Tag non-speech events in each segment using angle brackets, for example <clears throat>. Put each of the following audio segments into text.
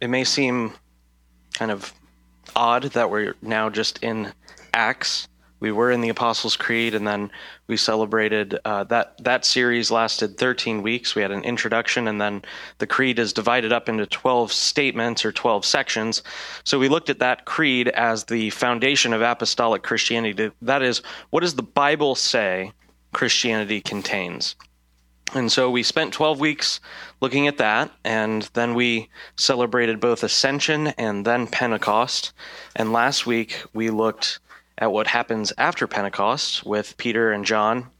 it may seem kind of odd that we're now just in Acts. We were in the Apostles' Creed, and then we celebrated uh, that. That series lasted 13 weeks. We had an introduction, and then the creed is divided up into 12 statements or 12 sections. So we looked at that creed as the foundation of apostolic Christianity. That is, what does the Bible say Christianity contains? And so we spent 12 weeks looking at that, and then we celebrated both Ascension and then Pentecost. And last week we looked at what happens after Pentecost with Peter and John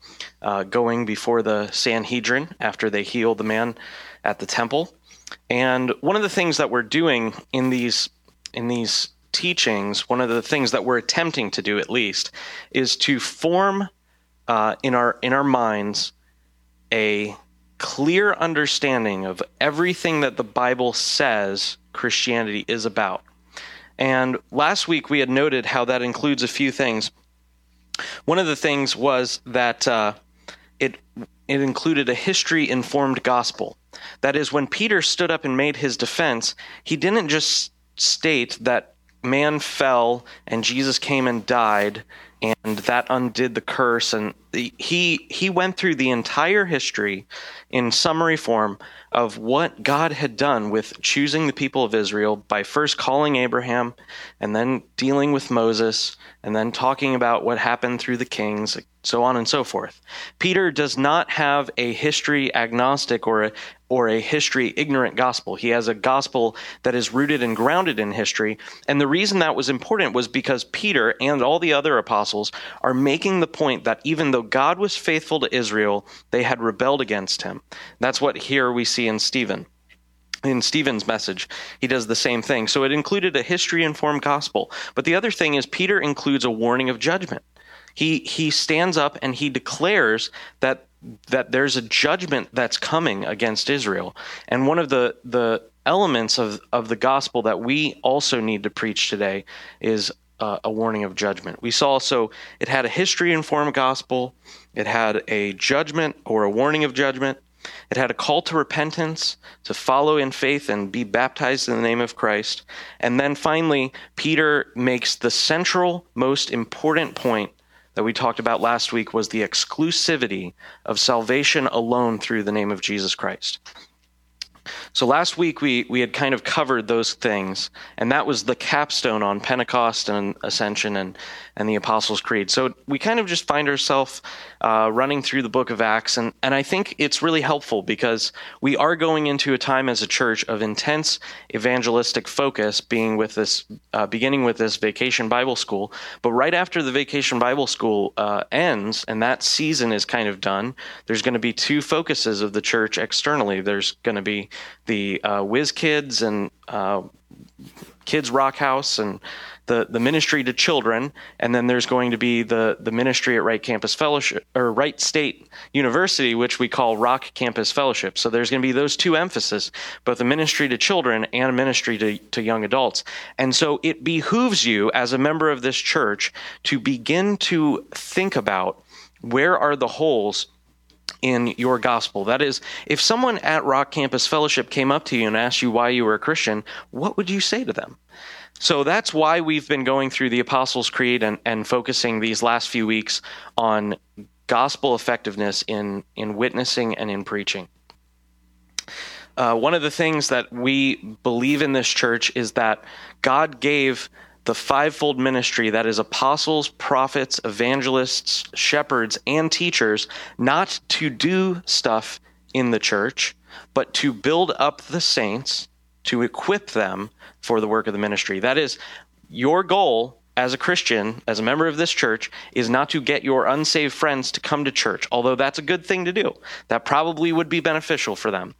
uh, going before the Sanhedrin after they heal the man at the temple. And one of the things that we're doing in these in these teachings, one of the things that we're attempting to do at least, is to form uh, in our in our minds a clear understanding of everything that the Bible says Christianity is about. And last week we had noted how that includes a few things. One of the things was that uh, it it included a history informed gospel. That is, when Peter stood up and made his defense, he didn't just state that man fell and Jesus came and died and that undid the curse and he he went through the entire history in summary form of what God had done with choosing the people of Israel by first calling Abraham and then dealing with Moses and then talking about what happened through the kings so on and so forth. Peter does not have a history agnostic or a, or a history ignorant gospel. He has a gospel that is rooted and grounded in history. And the reason that was important was because Peter and all the other apostles are making the point that even though God was faithful to Israel, they had rebelled against him. That's what here we see in Stephen in Stephen's message, he does the same thing. So it included a history informed gospel. But the other thing is, Peter includes a warning of judgment. He, he stands up and he declares that that there's a judgment that's coming against Israel. And one of the, the elements of, of the gospel that we also need to preach today is uh, a warning of judgment. We saw so it had a history informed gospel, it had a judgment or a warning of judgment, it had a call to repentance, to follow in faith and be baptized in the name of Christ. And then finally, Peter makes the central, most important point that we talked about last week was the exclusivity of salvation alone through the name of Jesus Christ. So last week we, we had kind of covered those things, and that was the capstone on Pentecost and Ascension and, and the Apostles' Creed. So we kind of just find ourselves uh, running through the book of Acts, and, and I think it's really helpful because we are going into a time as a church of intense evangelistic focus, being with this, uh, beginning with this vacation Bible school. But right after the vacation Bible school uh, ends, and that season is kind of done, there's going to be two focuses of the church externally. There's going to be the uh, Whiz Kids and uh, Kids Rock House and the, the ministry to children, and then there's going to be the, the ministry at Wright Campus Fellowship or Wright State University, which we call Rock Campus Fellowship. So there's going to be those two emphases, both the ministry to children and a ministry to, to young adults. And so it behooves you as a member of this church to begin to think about where are the holes in your gospel. That is, if someone at Rock Campus Fellowship came up to you and asked you why you were a Christian, what would you say to them? So that's why we've been going through the Apostles' Creed and, and focusing these last few weeks on gospel effectiveness in, in witnessing and in preaching. Uh, one of the things that we believe in this church is that God gave the fivefold ministry that is apostles, prophets, evangelists, shepherds, and teachers, not to do stuff in the church, but to build up the saints, to equip them for the work of the ministry. That is, your goal as a Christian, as a member of this church, is not to get your unsaved friends to come to church, although that's a good thing to do. That probably would be beneficial for them.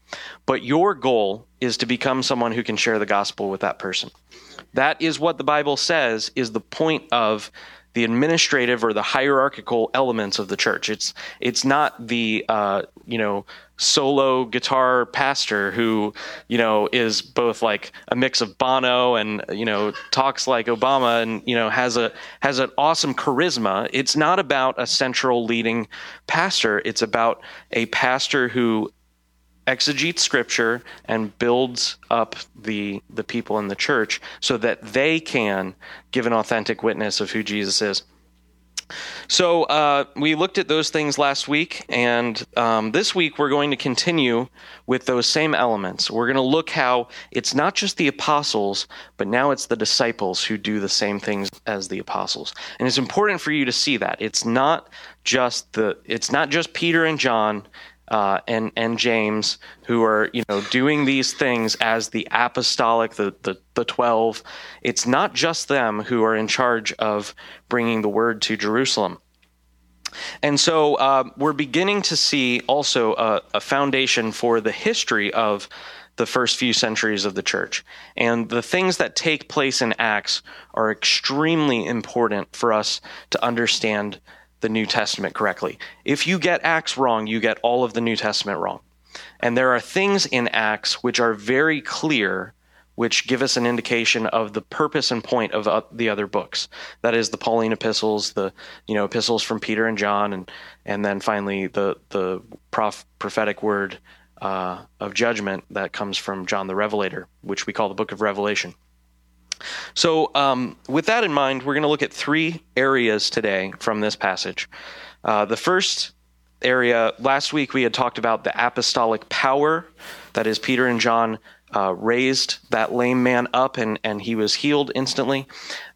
But your goal is to become someone who can share the gospel with that person. That is what the Bible says is the point of the administrative or the hierarchical elements of the church. It's it's not the uh, you know solo guitar pastor who you know is both like a mix of Bono and you know talks like Obama and you know has a has an awesome charisma. It's not about a central leading pastor. It's about a pastor who exegetes scripture and builds up the the people in the church so that they can give an authentic witness of who Jesus is. So uh, we looked at those things last week, and um, this week we're going to continue with those same elements. We're going to look how it's not just the apostles, but now it's the disciples who do the same things as the apostles. And it's important for you to see that it's not just the it's not just Peter and John uh, and and James who are you know doing these things as the apostolic the, the the twelve. It's not just them who are in charge of bringing the word to Jerusalem. And so uh, we're beginning to see also a, a foundation for the history of the first few centuries of the church. And the things that take place in Acts are extremely important for us to understand the New Testament correctly. If you get Acts wrong, you get all of the New Testament wrong. And there are things in Acts which are very clear, which give us an indication of the purpose and point of uh, the other books. That is the Pauline epistles, the you know epistles from Peter and John, and and then finally the the prof, prophetic word uh, of judgment that comes from John the Revelator, which we call the Book of Revelation. So, um, with that in mind, we're going to look at three areas today from this passage. Uh, the first area, last week we had talked about the apostolic power, that is, Peter and John uh, raised that lame man up and, and he was healed instantly.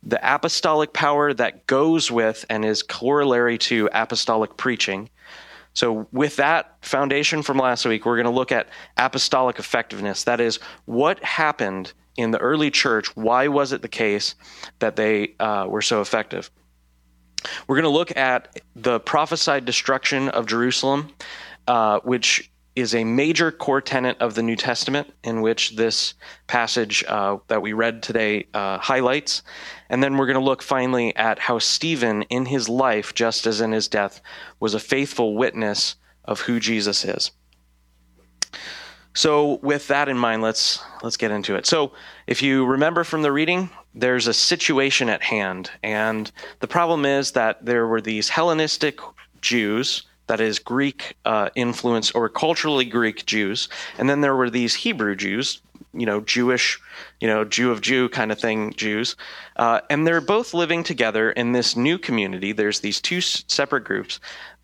The apostolic power that goes with and is corollary to apostolic preaching. So, with that foundation from last week, we're going to look at apostolic effectiveness. That is, what happened in the early church, why was it the case that they uh, were so effective? We're going to look at the prophesied destruction of Jerusalem, uh, which is a major core tenet of the New Testament, in which this passage uh, that we read today uh, highlights. And then we're going to look finally at how Stephen, in his life, just as in his death, was a faithful witness of who Jesus is. So with that in mind, let's let's get into it. So if you remember from the reading, there's a situation at hand, and the problem is that there were these Hellenistic Jews, that is Greek uh, influence or culturally Greek Jews, and then there were these Hebrew Jews, you know, Jewish, you know, Jew of Jew kind of thing Jews, uh, and they're both living together in this new community. There's these two separate groups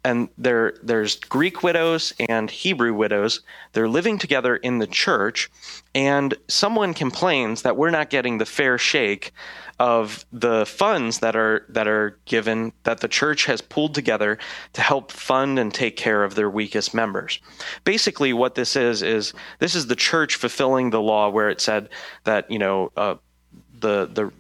and there there's Greek widows and Hebrew widows. They're living together in the church, and someone complains that we're not getting the fair shake of the funds that are that are given that the church has pulled together to help fund and take care of their weakest members. Basically, what this is is this is the church fulfilling the law where it said that you know uh, the the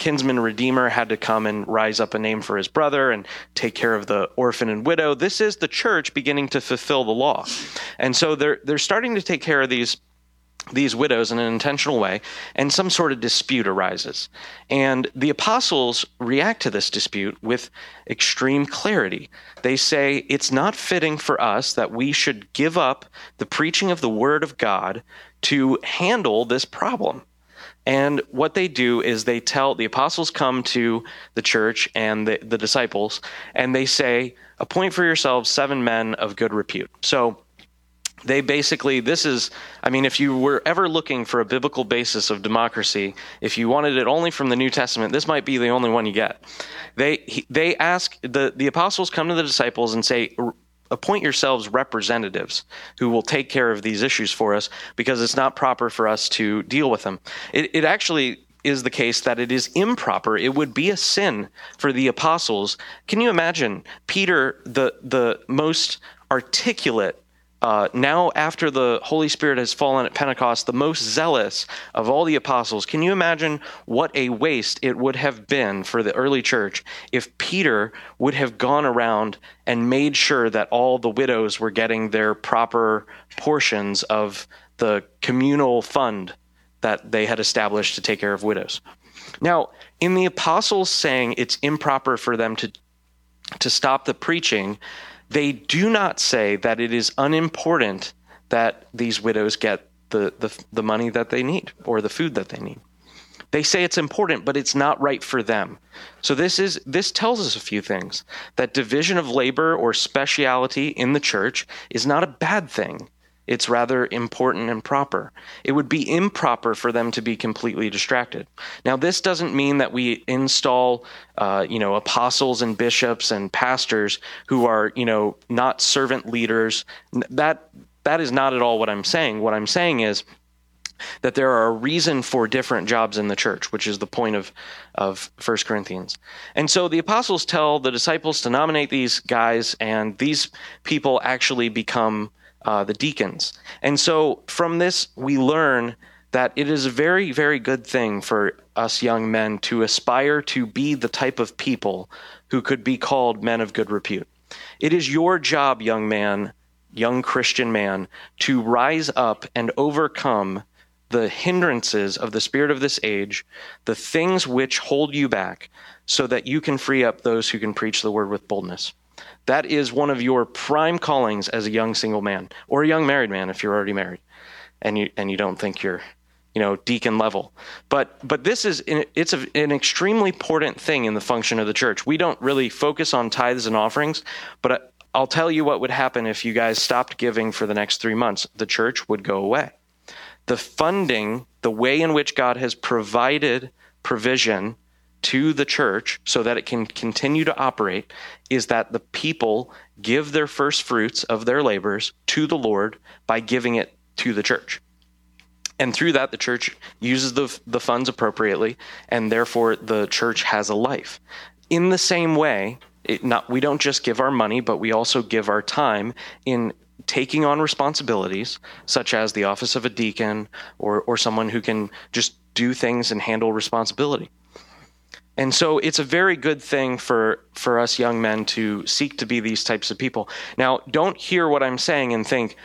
kinsman redeemer had to come and rise up a name for his brother and take care of the orphan and widow. This is the church beginning to fulfill the law. And so they're they're starting to take care of these these widows in an intentional way, and some sort of dispute arises. And the apostles react to this dispute with extreme clarity. They say, It's not fitting for us that we should give up the preaching of the word of God to handle this problem. And what they do is they tell the apostles come to the church and the, the disciples, and they say, appoint for yourselves seven men of good repute. So they basically, this is, I mean, if you were ever looking for a biblical basis of democracy, if you wanted it only from the New Testament, this might be the only one you get. They, they ask, the, the apostles come to the disciples and say, appoint yourselves representatives who will take care of these issues for us because it's not proper for us to deal with them. It, it actually is the case that it is improper. It would be a sin for the apostles. Can you imagine Peter, the the most articulate uh, now after the Holy Spirit has fallen at Pentecost, the most zealous of all the apostles. Can you imagine what a waste it would have been for the early church if Peter would have gone around and made sure that all the widows were getting their proper portions of the communal fund that they had established to take care of widows? Now, in the apostles saying it's improper for them to to stop the preaching, they do not say that it is unimportant that these widows get the, the, the money that they need or the food that they need. They say it's important, but it's not right for them. So this is this tells us a few things. That division of labor or speciality in the church is not a bad thing. It's rather important and proper. It would be improper for them to be completely distracted. Now, this doesn't mean that we install, uh, you know, apostles and bishops and pastors who are, you know, not servant leaders. That that is not at all what I'm saying. What I'm saying is that there are a reason for different jobs in the church, which is the point of of First Corinthians. And so the apostles tell the disciples to nominate these guys, and these people actually become uh, the deacons. And so from this, we learn that it is a very, very good thing for us young men to aspire to be the type of people who could be called men of good repute. It is your job, young man, young Christian man, to rise up and overcome the hindrances of the spirit of this age, the things which hold you back, so that you can free up those who can preach the word with boldness. That is one of your prime callings as a young single man or a young married man if you're already married and you and you don't think you're you know deacon level. But but this is it's a, an extremely important thing in the function of the church. We don't really focus on tithes and offerings but i'll tell you what would happen if you guys stopped giving for the next three months. The church would go away. The funding, the way in which God has provided provision to the church so that it can continue to operate is that the people give their first fruits of their labors to the Lord by giving it to the church. And through that, the church uses the, the funds appropriately, and therefore the church has a life. In the same way, it not, we don't just give our money, but we also give our time in taking on responsibilities, such as the office of a deacon or, or someone who can just do things and handle responsibility. And so it's a very good thing for, for us young men to seek to be these types of people. Now, don't hear what I'm saying and think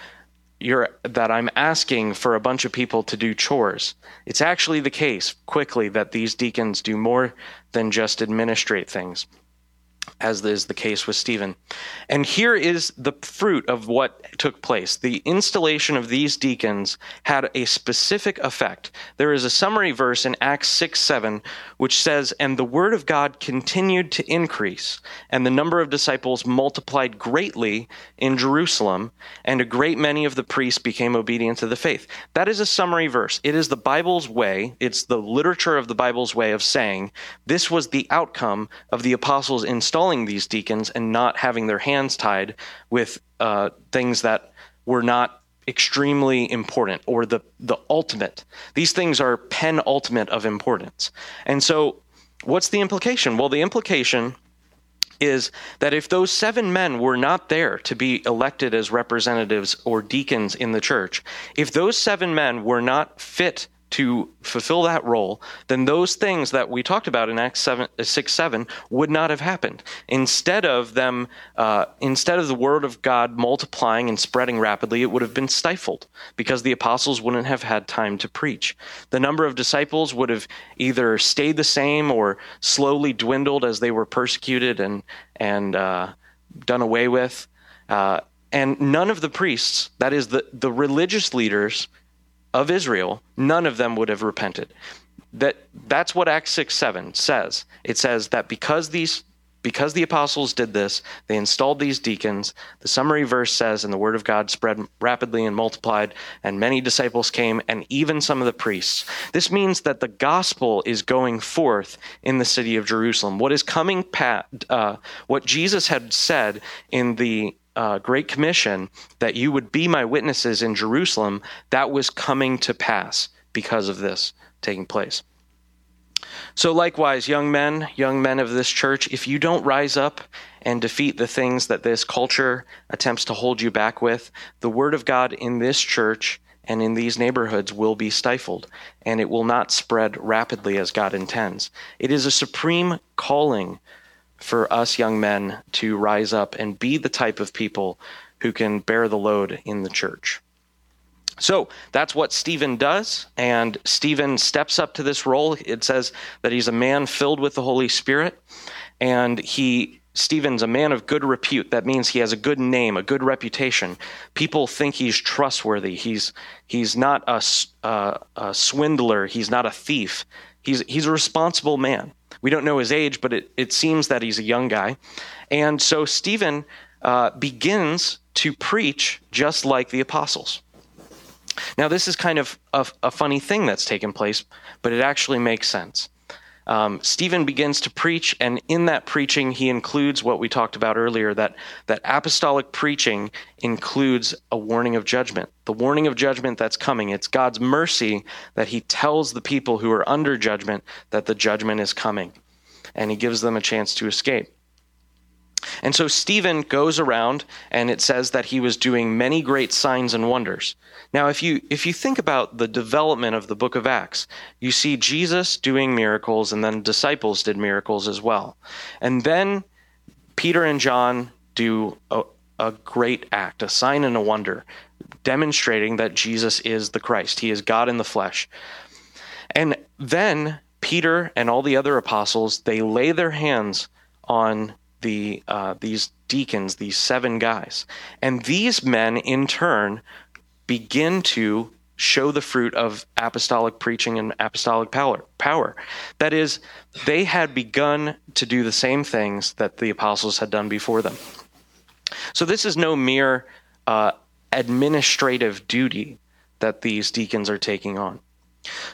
that I'm asking for a bunch of people to do chores. It's actually the case, quickly, that these deacons do more than just administrate things as is the case with Stephen. And here is the fruit of what took place. The installation of these deacons had a specific effect. There is a summary verse in Acts 6 7, which says, And the word of God continued to increase, and the number of disciples multiplied greatly in Jerusalem, and a great many of the priests became obedient to the faith. That is a summary verse. It is the Bible's way, it's the literature of the Bible's way of saying this was the outcome of the apostles' installing installing these deacons and not having their hands tied with uh, things that were not extremely important or the the ultimate. These things are penultimate of importance. And so what's the implication? Well, the implication is that if those seven men were not there to be elected as representatives or deacons in the church, if those seven men were not fit to fulfill that role, then those things that we talked about in Acts 7, uh, 6 7 would not have happened. Instead of them, uh, instead of the word of God multiplying and spreading rapidly, it would have been stifled because the apostles wouldn't have had time to preach. The number of disciples would have either stayed the same or slowly dwindled as they were persecuted and, and uh, done away with. Uh, and none of the priests, that is, the, the religious leaders, of Israel, none of them would have repented. That that's what Acts 6 7 says. It says that because these because the apostles did this, they installed these deacons. The summary verse says, and the word of God spread rapidly and multiplied, and many disciples came, and even some of the priests. This means that the gospel is going forth in the city of Jerusalem. What is coming, pat, uh, what Jesus had said in the uh, Great Commission that you would be my witnesses in Jerusalem, that was coming to pass because of this taking place. So, likewise, young men, young men of this church, if you don't rise up and defeat the things that this culture attempts to hold you back with, the word of God in this church and in these neighborhoods will be stifled, and it will not spread rapidly as God intends. It is a supreme calling for us young men to rise up and be the type of people who can bear the load in the church. So that's what Stephen does, and Stephen steps up to this role. It says that he's a man filled with the Holy Spirit, and he Stephen's a man of good repute. That means he has a good name, a good reputation. People think he's trustworthy. He's he's not a, uh, a swindler. He's not a thief. He's he's a responsible man. We don't know his age, but it, it seems that he's a young guy. And so Stephen uh, begins to preach just like the apostles. Now, this is kind of a, a funny thing that's taken place, but it actually makes sense. Um, Stephen begins to preach, and in that preaching, he includes what we talked about earlier that, that apostolic preaching includes a warning of judgment. The warning of judgment that's coming. It's God's mercy that he tells the people who are under judgment that the judgment is coming, and he gives them a chance to escape. And so Stephen goes around and it says that he was doing many great signs and wonders. Now if you if you think about the development of the book of Acts, you see Jesus doing miracles and then disciples did miracles as well. And then Peter and John do a, a great act, a sign and a wonder, demonstrating that Jesus is the Christ. He is God in the flesh. And then Peter and all the other apostles, they lay their hands on the uh, these deacons, these seven guys, and these men in turn begin to show the fruit of apostolic preaching and apostolic power. Power. That is, they had begun to do the same things that the apostles had done before them. So this is no mere uh, administrative duty that these deacons are taking on.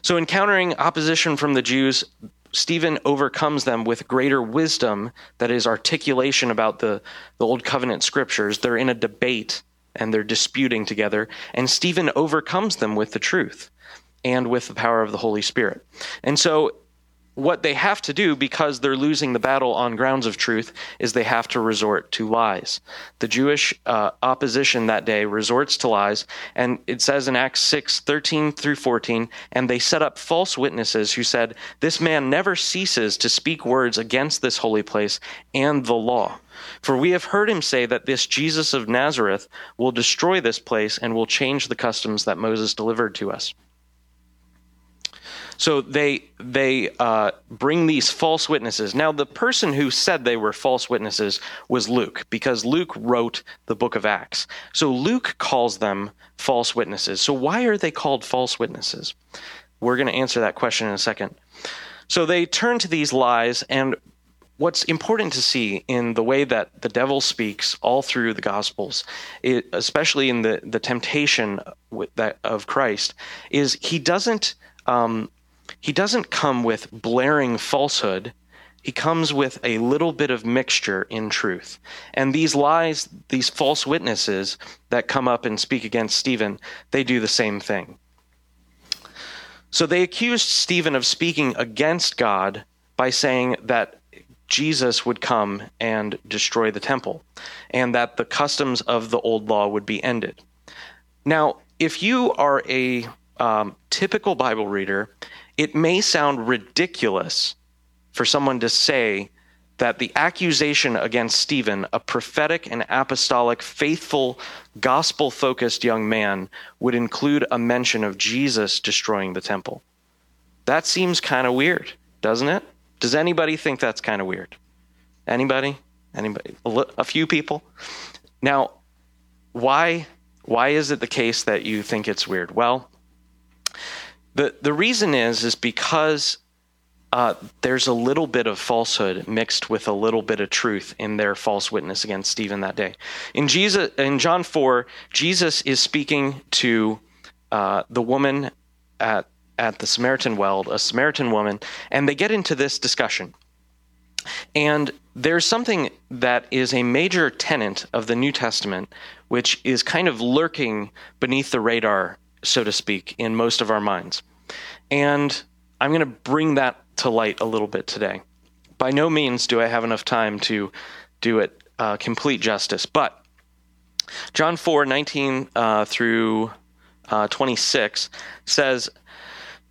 So, encountering opposition from the Jews, Stephen overcomes them with greater wisdom, that is, articulation about the, the Old Covenant scriptures. They're in a debate and they're disputing together, and Stephen overcomes them with the truth and with the power of the Holy Spirit. And so what they have to do because they're losing the battle on grounds of truth is they have to resort to lies. The Jewish uh, opposition that day resorts to lies, and it says in Acts 6 13 through 14, and they set up false witnesses who said, This man never ceases to speak words against this holy place and the law. For we have heard him say that this Jesus of Nazareth will destroy this place and will change the customs that Moses delivered to us. So they they uh, bring these false witnesses. Now, the person who said they were false witnesses was Luke, because Luke wrote the book of Acts. So Luke calls them false witnesses. So why are they called false witnesses? We're going to answer that question in a second. So they turn to these lies, and what's important to see in the way that the devil speaks all through the Gospels, it, especially in the the temptation that, of Christ, is he doesn't. Um, he doesn't come with blaring falsehood. He comes with a little bit of mixture in truth. And these lies, these false witnesses that come up and speak against Stephen, they do the same thing. So they accused Stephen of speaking against God by saying that Jesus would come and destroy the temple and that the customs of the old law would be ended. Now, if you are a um, typical Bible reader it may sound ridiculous for someone to say that the accusation against Stephen, a prophetic and apostolic, faithful, gospel focused young man, would include a mention of Jesus destroying the temple. That seems kind of weird, doesn't it? Does anybody think that's kind of weird? Anybody? Anybody? A few people? Now, why why is it the case that you think it's weird? Well, the the reason is is because uh, there's a little bit of falsehood mixed with a little bit of truth in their false witness against Stephen that day. In Jesus, in John four, Jesus is speaking to uh, the woman at at the Samaritan well, a Samaritan woman, and they get into this discussion. And there's something that is a major tenet of the New Testament, which is kind of lurking beneath the radar so to speak, in most of our minds. And I'm going to bring that to light a little bit today. By no means do I have enough time to do it uh, complete justice, but John 4 19 uh, through uh, 26 says,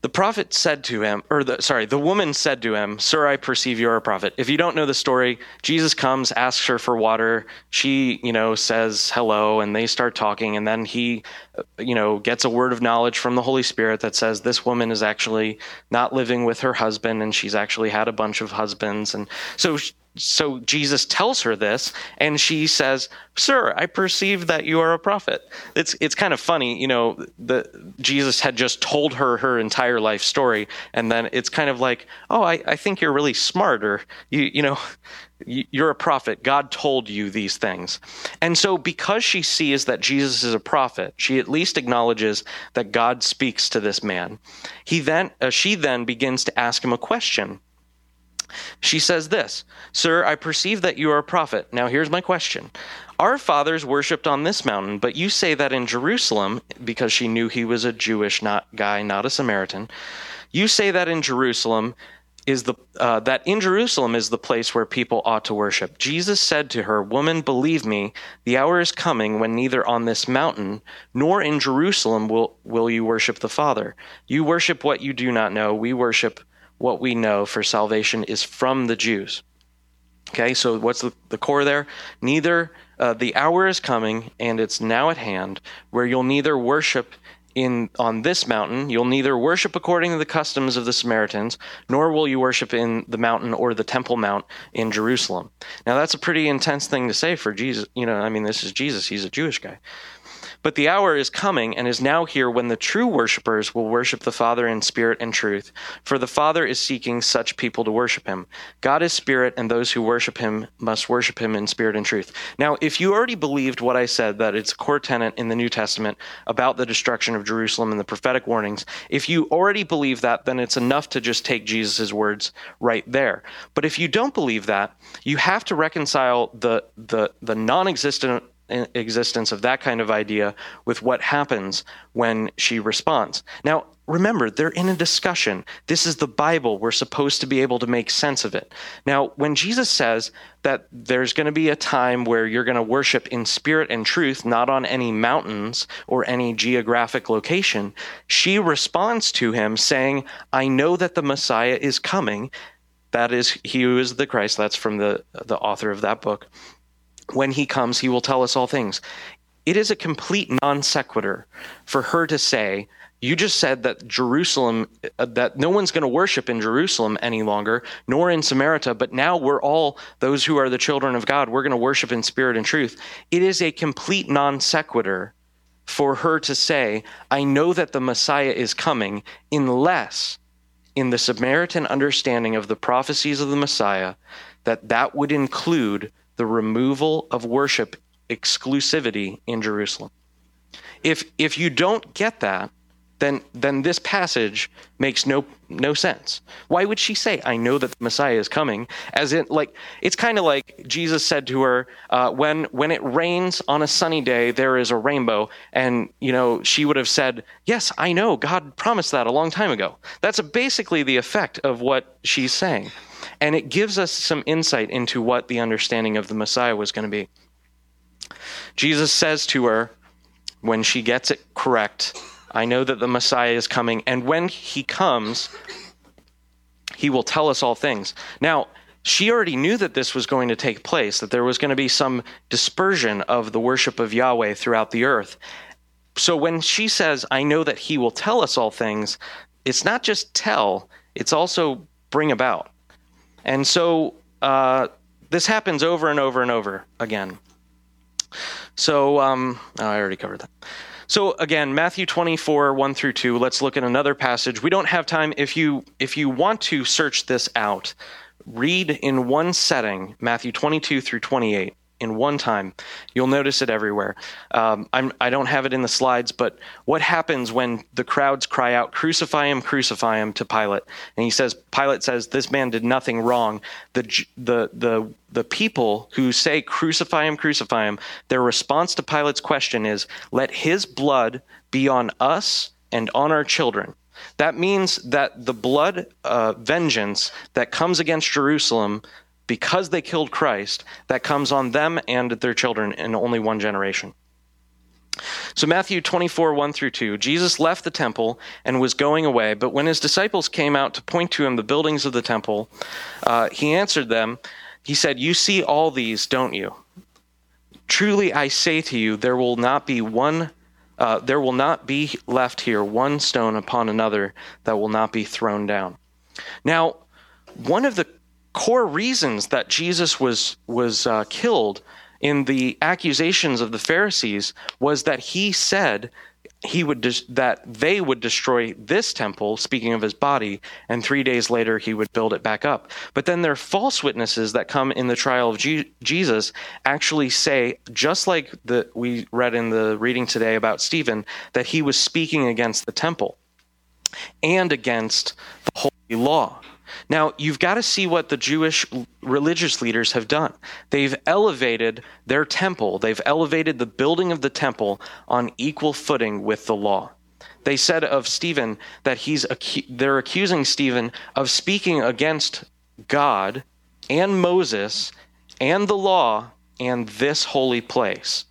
the prophet said to him, or the, sorry, the woman said to him, Sir, I perceive you're a prophet. If you don't know the story, Jesus comes, asks her for water. She, you know, says hello, and they start talking. And then he, uh, you know, gets a word of knowledge from the Holy Spirit that says this woman is actually not living with her husband, and she's actually had a bunch of husbands. And so so Jesus tells her this, and she says, "Sir, I perceive that you are a prophet." It's it's kind of funny, you know. The Jesus had just told her her entire life story, and then it's kind of like, "Oh, I, I think you're really smart," or you you know, you're a prophet. God told you these things, and so because she sees that Jesus is a prophet, she at least acknowledges that God speaks to this man. He then uh, she then begins to ask him a question. She says this Sir, I perceive that you are a prophet. Now here's my question. Our fathers worshipped on this mountain, but you say that in Jerusalem, because she knew he was a Jewish not, guy, not a Samaritan, you say that in Jerusalem is the uh, that in Jerusalem is the place where people ought to worship. Jesus said to her, "Woman, believe me, the hour is coming when neither on this mountain nor in Jerusalem will will you worship the Father. You worship what you do not know. We worship what we know for salvation is from the Jews. Okay, so what's the, the core there? Neither uh, the hour is coming, and it's now at hand, where you'll neither worship in on this mountain, you'll neither worship according to the customs of the Samaritans, nor will you worship in the mountain or the Temple Mount in Jerusalem. Now that's a pretty intense thing to say for Jesus. You know, I mean, this is Jesus; he's a Jewish guy. But the hour is coming and is now here when the true worshippers will worship the Father in spirit and truth, for the Father is seeking such people to worship him. God is spirit, and those who worship him must worship him in spirit and truth. Now, if you already believed what I said, that it's a core tenet in the New Testament about the destruction of Jerusalem and the prophetic warnings, if you already believe that, then it's enough to just take Jesus' words right there. But if you don't believe that, you have to reconcile the the the non-existent existence of that kind of idea with what happens when she responds. Now, remember, they're in a discussion. This is the Bible. We're supposed to be able to make sense of it. Now, when Jesus says that there's going to be a time where you're going to worship in spirit and truth, not on any mountains or any geographic location, she responds to him saying, I know that the Messiah is coming. That is, he who is the Christ. That's from the, the author of that book when he comes, he will tell us all things. It is a complete non sequitur for her to say, you just said that Jerusalem, uh, that no one's going to worship in Jerusalem any longer, nor in Samaria, but now we're all those who are the children of God. We're going to worship in spirit and truth. It is a complete non sequitur for her to say, I know that the Messiah is coming, unless in the Samaritan understanding of the prophecies of the Messiah, that that would include the removal of worship exclusivity in Jerusalem. If if you don't get that, then then this passage makes no no sense. Why would she say, "I know that the Messiah is coming"? As in, like it's kind of like Jesus said to her, uh, "When when it rains on a sunny day, there is a rainbow," and you know she would have said, "Yes, I know. God promised that a long time ago." That's basically the effect of what she's saying. And it gives us some insight into what the understanding of the Messiah was going to be. Jesus says to her, when she gets it correct, I know that the Messiah is coming, and when he comes, he will tell us all things. Now, she already knew that this was going to take place, that there was going to be some dispersion of the worship of Yahweh throughout the earth. So when she says, I know that he will tell us all things, it's not just tell, it's also bring about. And so uh, this happens over and over and over again. So um, oh, I already covered that. So again, Matthew 24, 1 through 2. Let's look at another passage. We don't have time. If you if you want to search this out, read in one setting, Matthew 22 through 28 in one time. You'll notice it everywhere. Um, I'm, I do not have it in the slides, but what happens when the crowds cry out, "Crucify him! Crucify him!" to Pilate, and he says, Pilate says, "This man did nothing wrong." The the the the people who say, "Crucify him! Crucify him!" Their response to Pilate's question is, "Let his blood be on us and on our children." That means that the blood uh, vengeance that comes against Jerusalem because they killed Christ, that comes on them and their children in only one generation. So, Matthew 24, 1 through 2, Jesus left the temple and was going away, but when his disciples came out to point to him the buildings of the temple, uh, he answered them. He said, You see all these, don't you? Truly I say to you, there will not be one. Uh, there will not be left here one stone upon another that will not be thrown down. Now, one of the core reasons that Jesus was was uh, killed in the accusations of the Pharisees was that he said he would des- that they would destroy this temple speaking of his body and 3 days later he would build it back up. But then their false witnesses that come in the trial of G- Jesus actually say just like the we read in the reading today about Stephen that he was speaking against the temple and against the holy law now, you've got to see what the Jewish religious leaders have done. They've elevated their temple, they've elevated the building of the temple on equal footing with the law. They said of Stephen that he's they're accusing Stephen of speaking against God and Moses and the law and this holy place.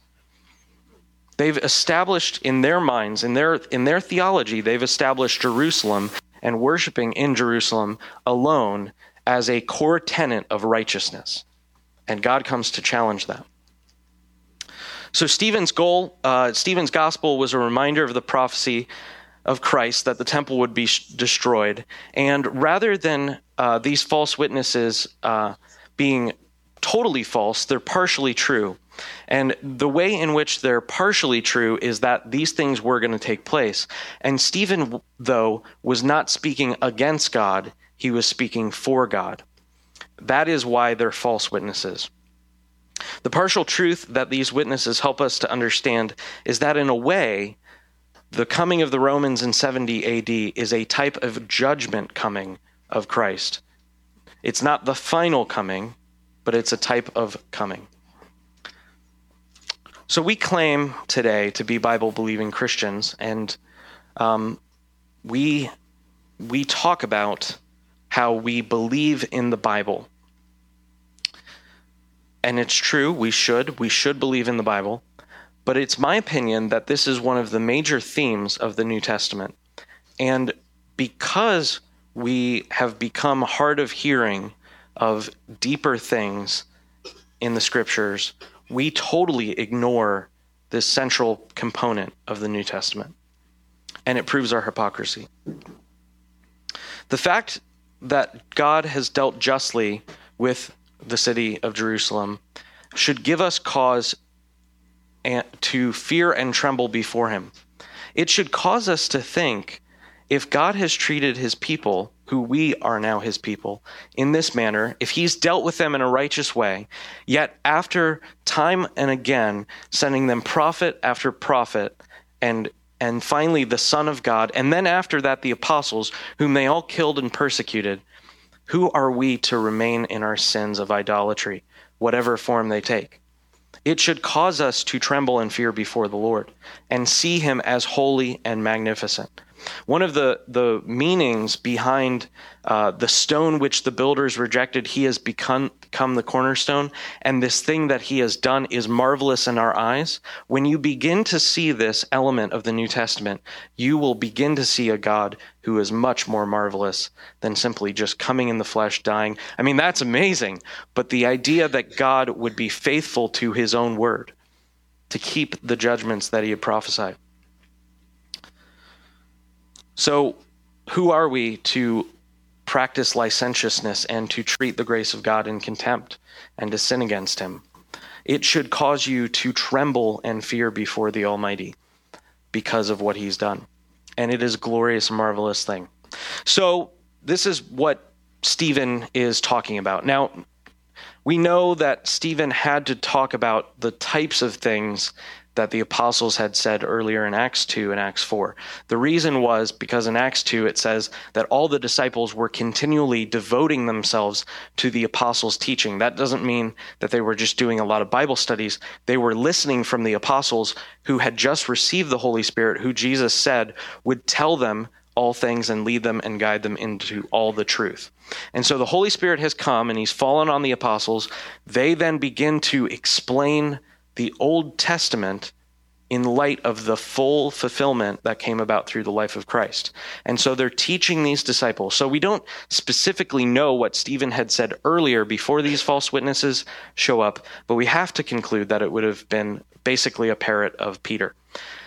They've established in their minds, in their in their theology, they've established Jerusalem and worshiping in Jerusalem alone as a core tenet of righteousness. And God comes to challenge that. So, Stephen's goal, uh, Stephen's gospel was a reminder of the prophecy of Christ that the temple would be sh- destroyed. And rather than uh, these false witnesses uh, being totally false, they're partially true. And the way in which they're partially true is that these things were going to take place. And Stephen, though, was not speaking against God, he was speaking for God. That is why they're false witnesses. The partial truth that these witnesses help us to understand is that, in a way, the coming of the Romans in 70 AD is a type of judgment coming of Christ. It's not the final coming, but it's a type of coming. So we claim today to be Bible believing Christians, and um, we we talk about how we believe in the Bible. And it's true, we should. We should believe in the Bible. But it's my opinion that this is one of the major themes of the New Testament. And because we have become hard of hearing of deeper things in the scriptures, we totally ignore this central component of the New Testament. And it proves our hypocrisy. The fact that God has dealt justly with the city of Jerusalem should give us cause to fear and tremble before him. It should cause us to think if God has treated his people who we are now his people, in this manner, if he's dealt with them in a righteous way, yet after time and again sending them prophet after prophet and and finally the Son of God, and then after that the apostles, whom they all killed and persecuted, who are we to remain in our sins of idolatry, whatever form they take? It should cause us to tremble and fear before the Lord and see him as holy and magnificent. One of the, the meanings behind uh, the stone which the builders rejected, he has become, become the cornerstone, and this thing that he has done is marvelous in our eyes. When you begin to see this element of the New Testament, you will begin to see a God who is much more marvelous than simply just coming in the flesh, dying. I mean, that's amazing, but the idea that God would be faithful to his own word, to keep the judgments that he had prophesied. So, who are we to practice licentiousness and to treat the grace of God in contempt and to sin against Him? It should cause you to tremble and fear before the Almighty because of what He's done. And it is a glorious, marvelous thing. So, this is what Stephen is talking about. Now, we know that Stephen had to talk about the types of things that the apostles had said earlier in Acts 2 and Acts 4. The reason was because in Acts 2 it says that all the disciples were continually devoting themselves to the apostles' teaching. That doesn't mean that they were just doing a lot of Bible studies. They were listening from the apostles who had just received the Holy Spirit, who Jesus said would tell them all things and lead them and guide them into all the truth. And so the Holy Spirit has come and he's fallen on the apostles. They then begin to explain the Old Testament in light of the full fulfillment that came about through the life of Christ. And so they're teaching these disciples. So we don't specifically know what Stephen had said earlier before these false witnesses show up, but we have to conclude that it would have been basically a parrot of Peter.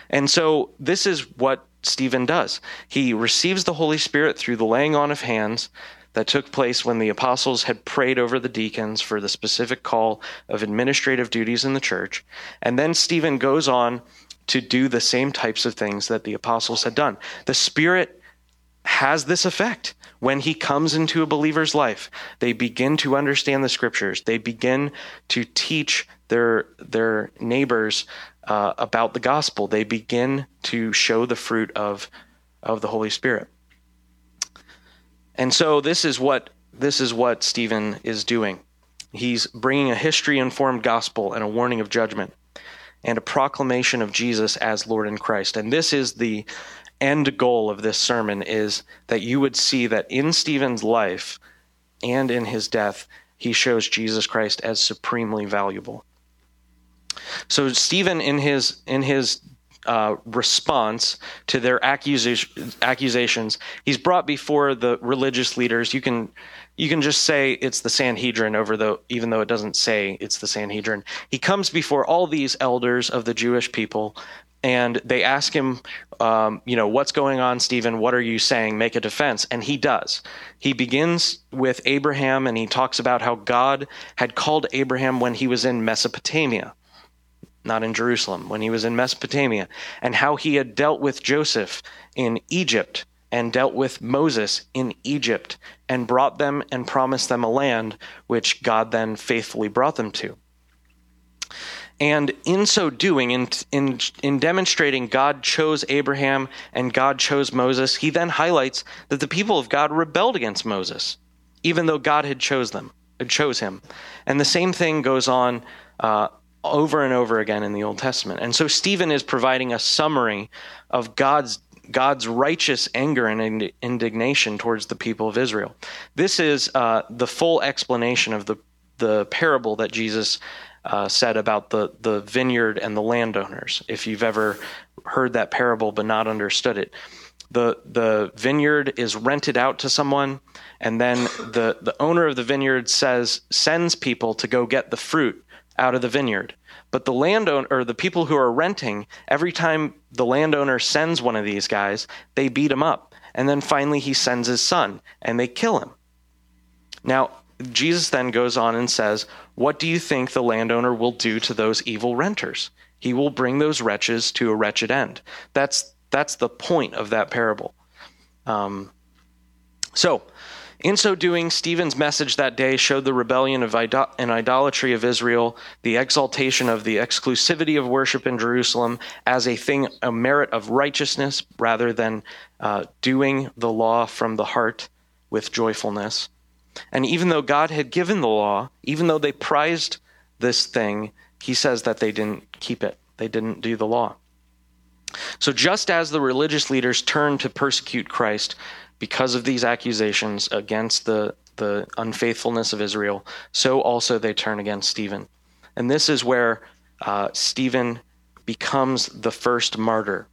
And so this is what Stephen does. He receives the Holy Spirit through the laying on of hands. That took place when the apostles had prayed over the deacons for the specific call of administrative duties in the church. And then Stephen goes on to do the same types of things that the apostles had done. The Spirit has this effect. When he comes into a believer's life, they begin to understand the scriptures. They begin to teach their their neighbors uh, about the gospel. They begin to show the fruit of of the Holy Spirit. And so this is what this is what Stephen is doing. He's bringing a history informed gospel and a warning of judgment and a proclamation of Jesus as Lord and Christ. And this is the end goal of this sermon is that you would see that in Stephen's life and in his death, he shows Jesus Christ as supremely valuable. So Stephen in his in his uh, response to their accusation, accusations. He's brought before the religious leaders. You can you can just say it's the Sanhedrin over the even though it doesn't say it's the Sanhedrin. He comes before all these elders of the Jewish people and they ask him, um, you know, what's going on, Stephen? What are you saying? Make a defense. And he does. He begins with Abraham and he talks about how God had called Abraham when he was in Mesopotamia not in Jerusalem, when he was in Mesopotamia, and how he had dealt with Joseph in Egypt and dealt with Moses in Egypt and brought them and promised them a land which God then faithfully brought them to. And in so doing, in, in, in demonstrating God chose Abraham and God chose Moses, he then highlights that the people of God rebelled against Moses, even though God had chose them, had chose him. And the same thing goes on uh, over and over again in the Old Testament. And so Stephen is providing a summary of God's God's righteous anger and indignation towards the people of Israel. This is uh, the full explanation of the the parable that Jesus uh, said about the the vineyard and the landowners. If you've ever heard that parable but not understood it, the the vineyard is rented out to someone, and then the the owner of the vineyard says sends people to go get the fruit out of the vineyard. But the landowner or the people who are renting, every time the landowner sends one of these guys, they beat him up. And then finally he sends his son and they kill him. Now, Jesus then goes on and says, What do you think the landowner will do to those evil renters? He will bring those wretches to a wretched end. That's that's the point of that parable. Um, so in so doing, Stephen's message that day showed the rebellion of idol- and idolatry of Israel, the exaltation of the exclusivity of worship in Jerusalem as a thing, a merit of righteousness, rather than uh, doing the law from the heart with joyfulness. And even though God had given the law, even though they prized this thing, he says that they didn't keep it. They didn't do the law. So just as the religious leaders turned to persecute Christ, because of these accusations against the, the unfaithfulness of Israel, so also they turn against Stephen. And this is where uh, Stephen becomes the first martyr.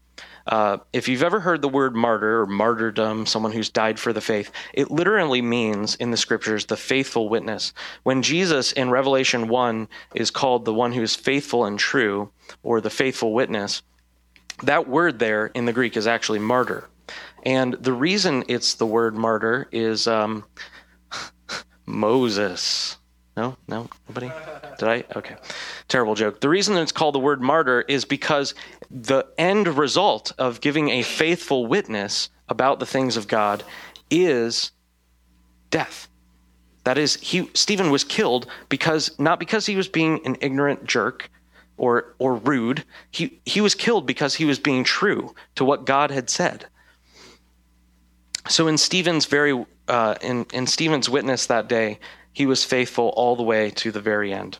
Uh, if you've ever heard the word martyr or martyrdom, someone who's died for the faith, it literally means in the scriptures the faithful witness. When Jesus in Revelation 1 is called the one who is faithful and true, or the faithful witness, that word there in the Greek is actually martyr. And the reason it's the word martyr is um, <laughs> Moses. No, no, nobody? Did I? Okay. Terrible joke. The reason it's called the word martyr is because the end result of giving a faithful witness about the things of God is death. That is, he Stephen was killed because not because he was being an ignorant jerk or or rude. He he was killed because he was being true to what God had said. So in Stephen's very uh, in in Stephen's witness that day, he was faithful all the way to the very end,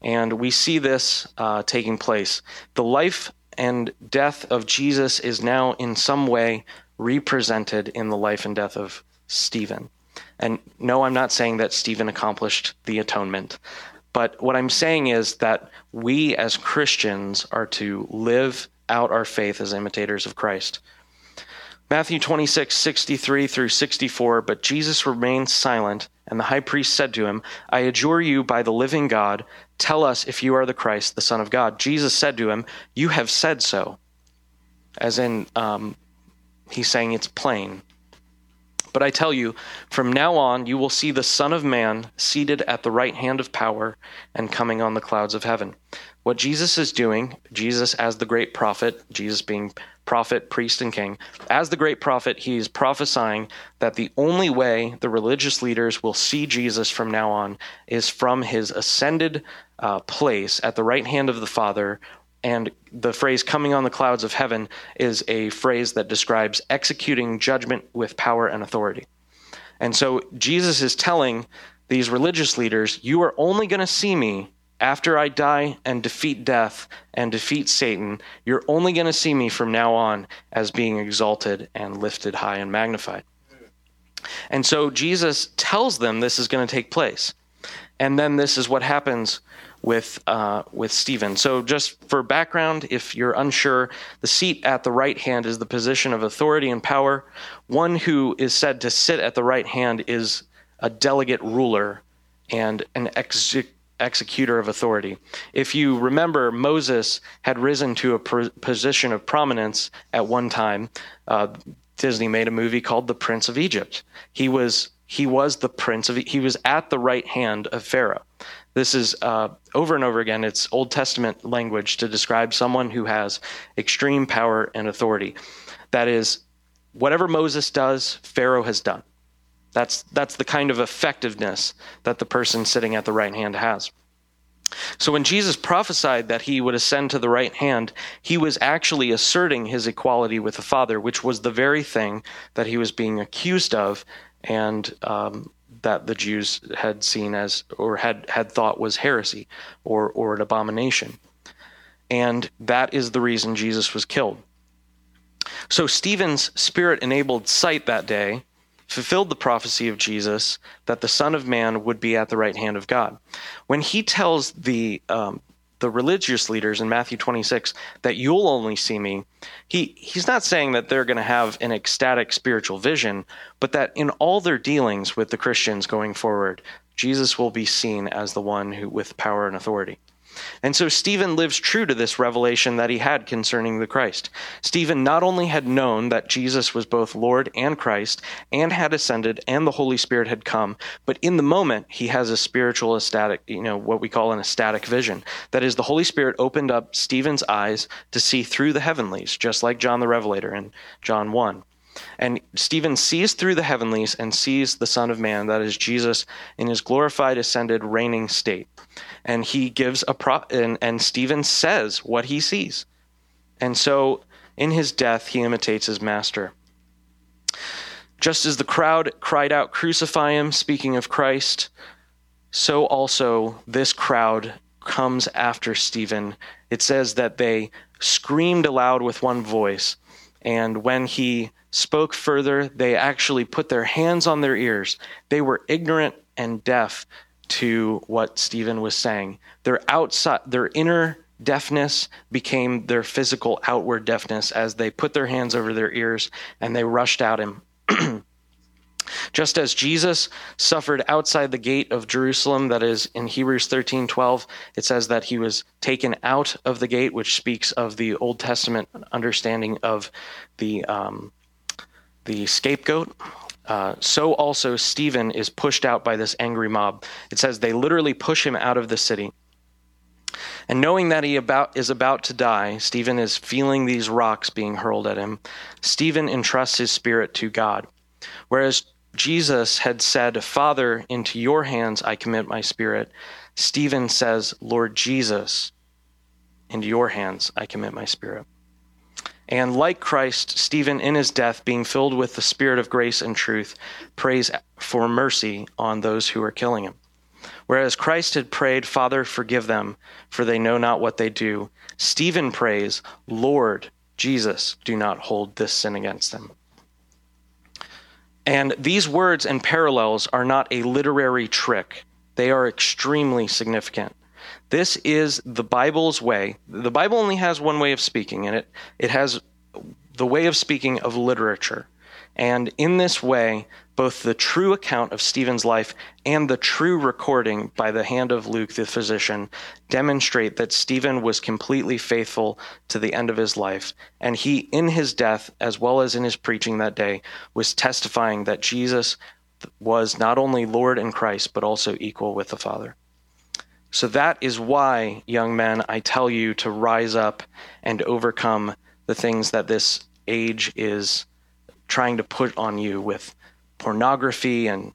and we see this uh, taking place. The life and death of Jesus is now in some way represented in the life and death of Stephen. And no, I'm not saying that Stephen accomplished the atonement. But what I'm saying is that we as Christians are to live out our faith as imitators of Christ. Matthew 26, 63 through 64. But Jesus remained silent, and the high priest said to him, I adjure you by the living God, tell us if you are the Christ, the Son of God. Jesus said to him, You have said so. As in, um, he's saying it's plain. But I tell you, from now on you will see the Son of Man seated at the right hand of power and coming on the clouds of heaven. What Jesus is doing, Jesus as the great prophet, Jesus being prophet, priest, and king, as the great prophet, he is prophesying that the only way the religious leaders will see Jesus from now on is from his ascended uh, place at the right hand of the Father, and the phrase coming on the clouds of heaven is a phrase that describes executing judgment with power and authority. And so Jesus is telling these religious leaders, You are only going to see me after I die and defeat death and defeat Satan. You're only going to see me from now on as being exalted and lifted high and magnified. And so Jesus tells them this is going to take place. And then this is what happens with uh, with Stephen. So, just for background, if you're unsure, the seat at the right hand is the position of authority and power. One who is said to sit at the right hand is a delegate ruler and an executor of authority. If you remember, Moses had risen to a position of prominence at one time. Uh, Disney made a movie called The Prince of Egypt. He was he was the prince of he was at the right hand of Pharaoh. This is uh, over and over again. It's Old Testament language to describe someone who has extreme power and authority. That is, whatever Moses does, Pharaoh has done. That's that's the kind of effectiveness that the person sitting at the right hand has. So when Jesus prophesied that he would ascend to the right hand, he was actually asserting his equality with the Father, which was the very thing that he was being accused of and um, that the Jews had seen as or had had thought was heresy or or an abomination. And that is the reason Jesus was killed. So Stephen's spirit enabled sight that day fulfilled the prophecy of Jesus that the Son of Man would be at the right hand of God. When he tells the um, the religious leaders in Matthew 26 that you'll only see me, he, he's not saying that they're going to have an ecstatic spiritual vision, but that in all their dealings with the Christians going forward, Jesus will be seen as the one who with power and authority. And so Stephen lives true to this revelation that he had concerning the Christ. Stephen not only had known that Jesus was both Lord and Christ and had ascended and the Holy Spirit had come, but in the moment he has a spiritual ecstatic, you know, what we call an ecstatic vision. That is, the Holy Spirit opened up Stephen's eyes to see through the heavenlies, just like John the Revelator in John 1. And Stephen sees through the heavenlies and sees the Son of Man, that is Jesus, in his glorified, ascended, reigning state. And he gives a pro, and, and Stephen says what he sees. And so in his death, he imitates his master. Just as the crowd cried out, Crucify him, speaking of Christ, so also this crowd comes after Stephen. It says that they screamed aloud with one voice. And when he spoke further, they actually put their hands on their ears. They were ignorant and deaf to what Stephen was saying. Their outside, their inner deafness became their physical outward deafness as they put their hands over their ears and they rushed at him. <clears throat> Just as Jesus suffered outside the gate of Jerusalem, that is in Hebrews 13 12, it says that he was taken out of the gate, which speaks of the Old Testament understanding of the um, the scapegoat. Uh, so also Stephen is pushed out by this angry mob. It says they literally push him out of the city. And knowing that he about, is about to die, Stephen is feeling these rocks being hurled at him. Stephen entrusts his spirit to God. Whereas Jesus had said, Father, into your hands I commit my spirit, Stephen says, Lord Jesus, into your hands I commit my spirit. And like Christ, Stephen, in his death, being filled with the Spirit of grace and truth, prays for mercy on those who are killing him. Whereas Christ had prayed, Father, forgive them, for they know not what they do, Stephen prays, Lord Jesus, do not hold this sin against them. And these words and parallels are not a literary trick, they are extremely significant. This is the Bible's way. The Bible only has one way of speaking in it. It has the way of speaking of literature. And in this way, both the true account of Stephen's life and the true recording by the hand of Luke, the physician, demonstrate that Stephen was completely faithful to the end of his life. And he, in his death, as well as in his preaching that day, was testifying that Jesus was not only Lord and Christ, but also equal with the Father. So that is why, young men, I tell you to rise up and overcome the things that this age is trying to put on you with pornography and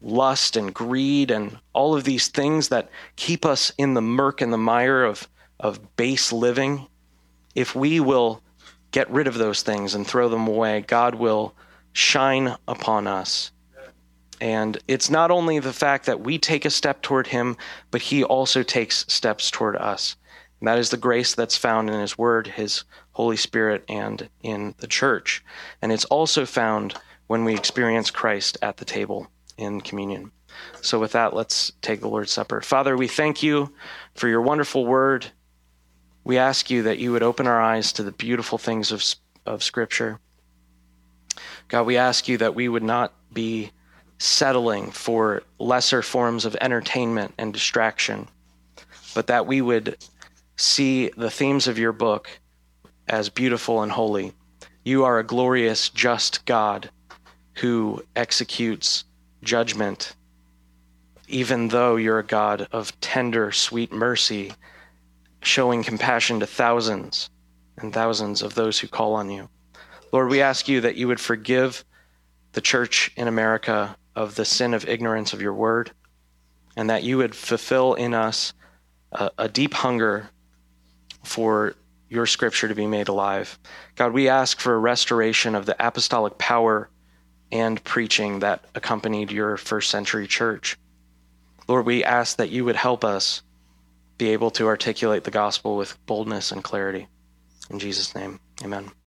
lust and greed and all of these things that keep us in the murk and the mire of, of base living. If we will get rid of those things and throw them away, God will shine upon us. And it's not only the fact that we take a step toward Him, but He also takes steps toward us. And that is the grace that's found in His Word, His Holy Spirit, and in the church. And it's also found when we experience Christ at the table in communion. So, with that, let's take the Lord's Supper. Father, we thank you for your wonderful word. We ask you that you would open our eyes to the beautiful things of, of Scripture. God, we ask you that we would not be settling for lesser forms of entertainment and distraction, but that we would see the themes of your book as beautiful and holy. You are a glorious, just God who executes judgment, even though you're a God of tender, sweet mercy, showing compassion to thousands and thousands of those who call on you. Lord, we ask you that you would forgive the church in America of the sin of ignorance of your word, and that you would fulfill in us a, a deep hunger for your scripture to be made alive. God, we ask for a restoration of the apostolic power and preaching that accompanied your first century church. Lord, we ask that you would help us be able to articulate the gospel with boldness and clarity. In Jesus' name, amen.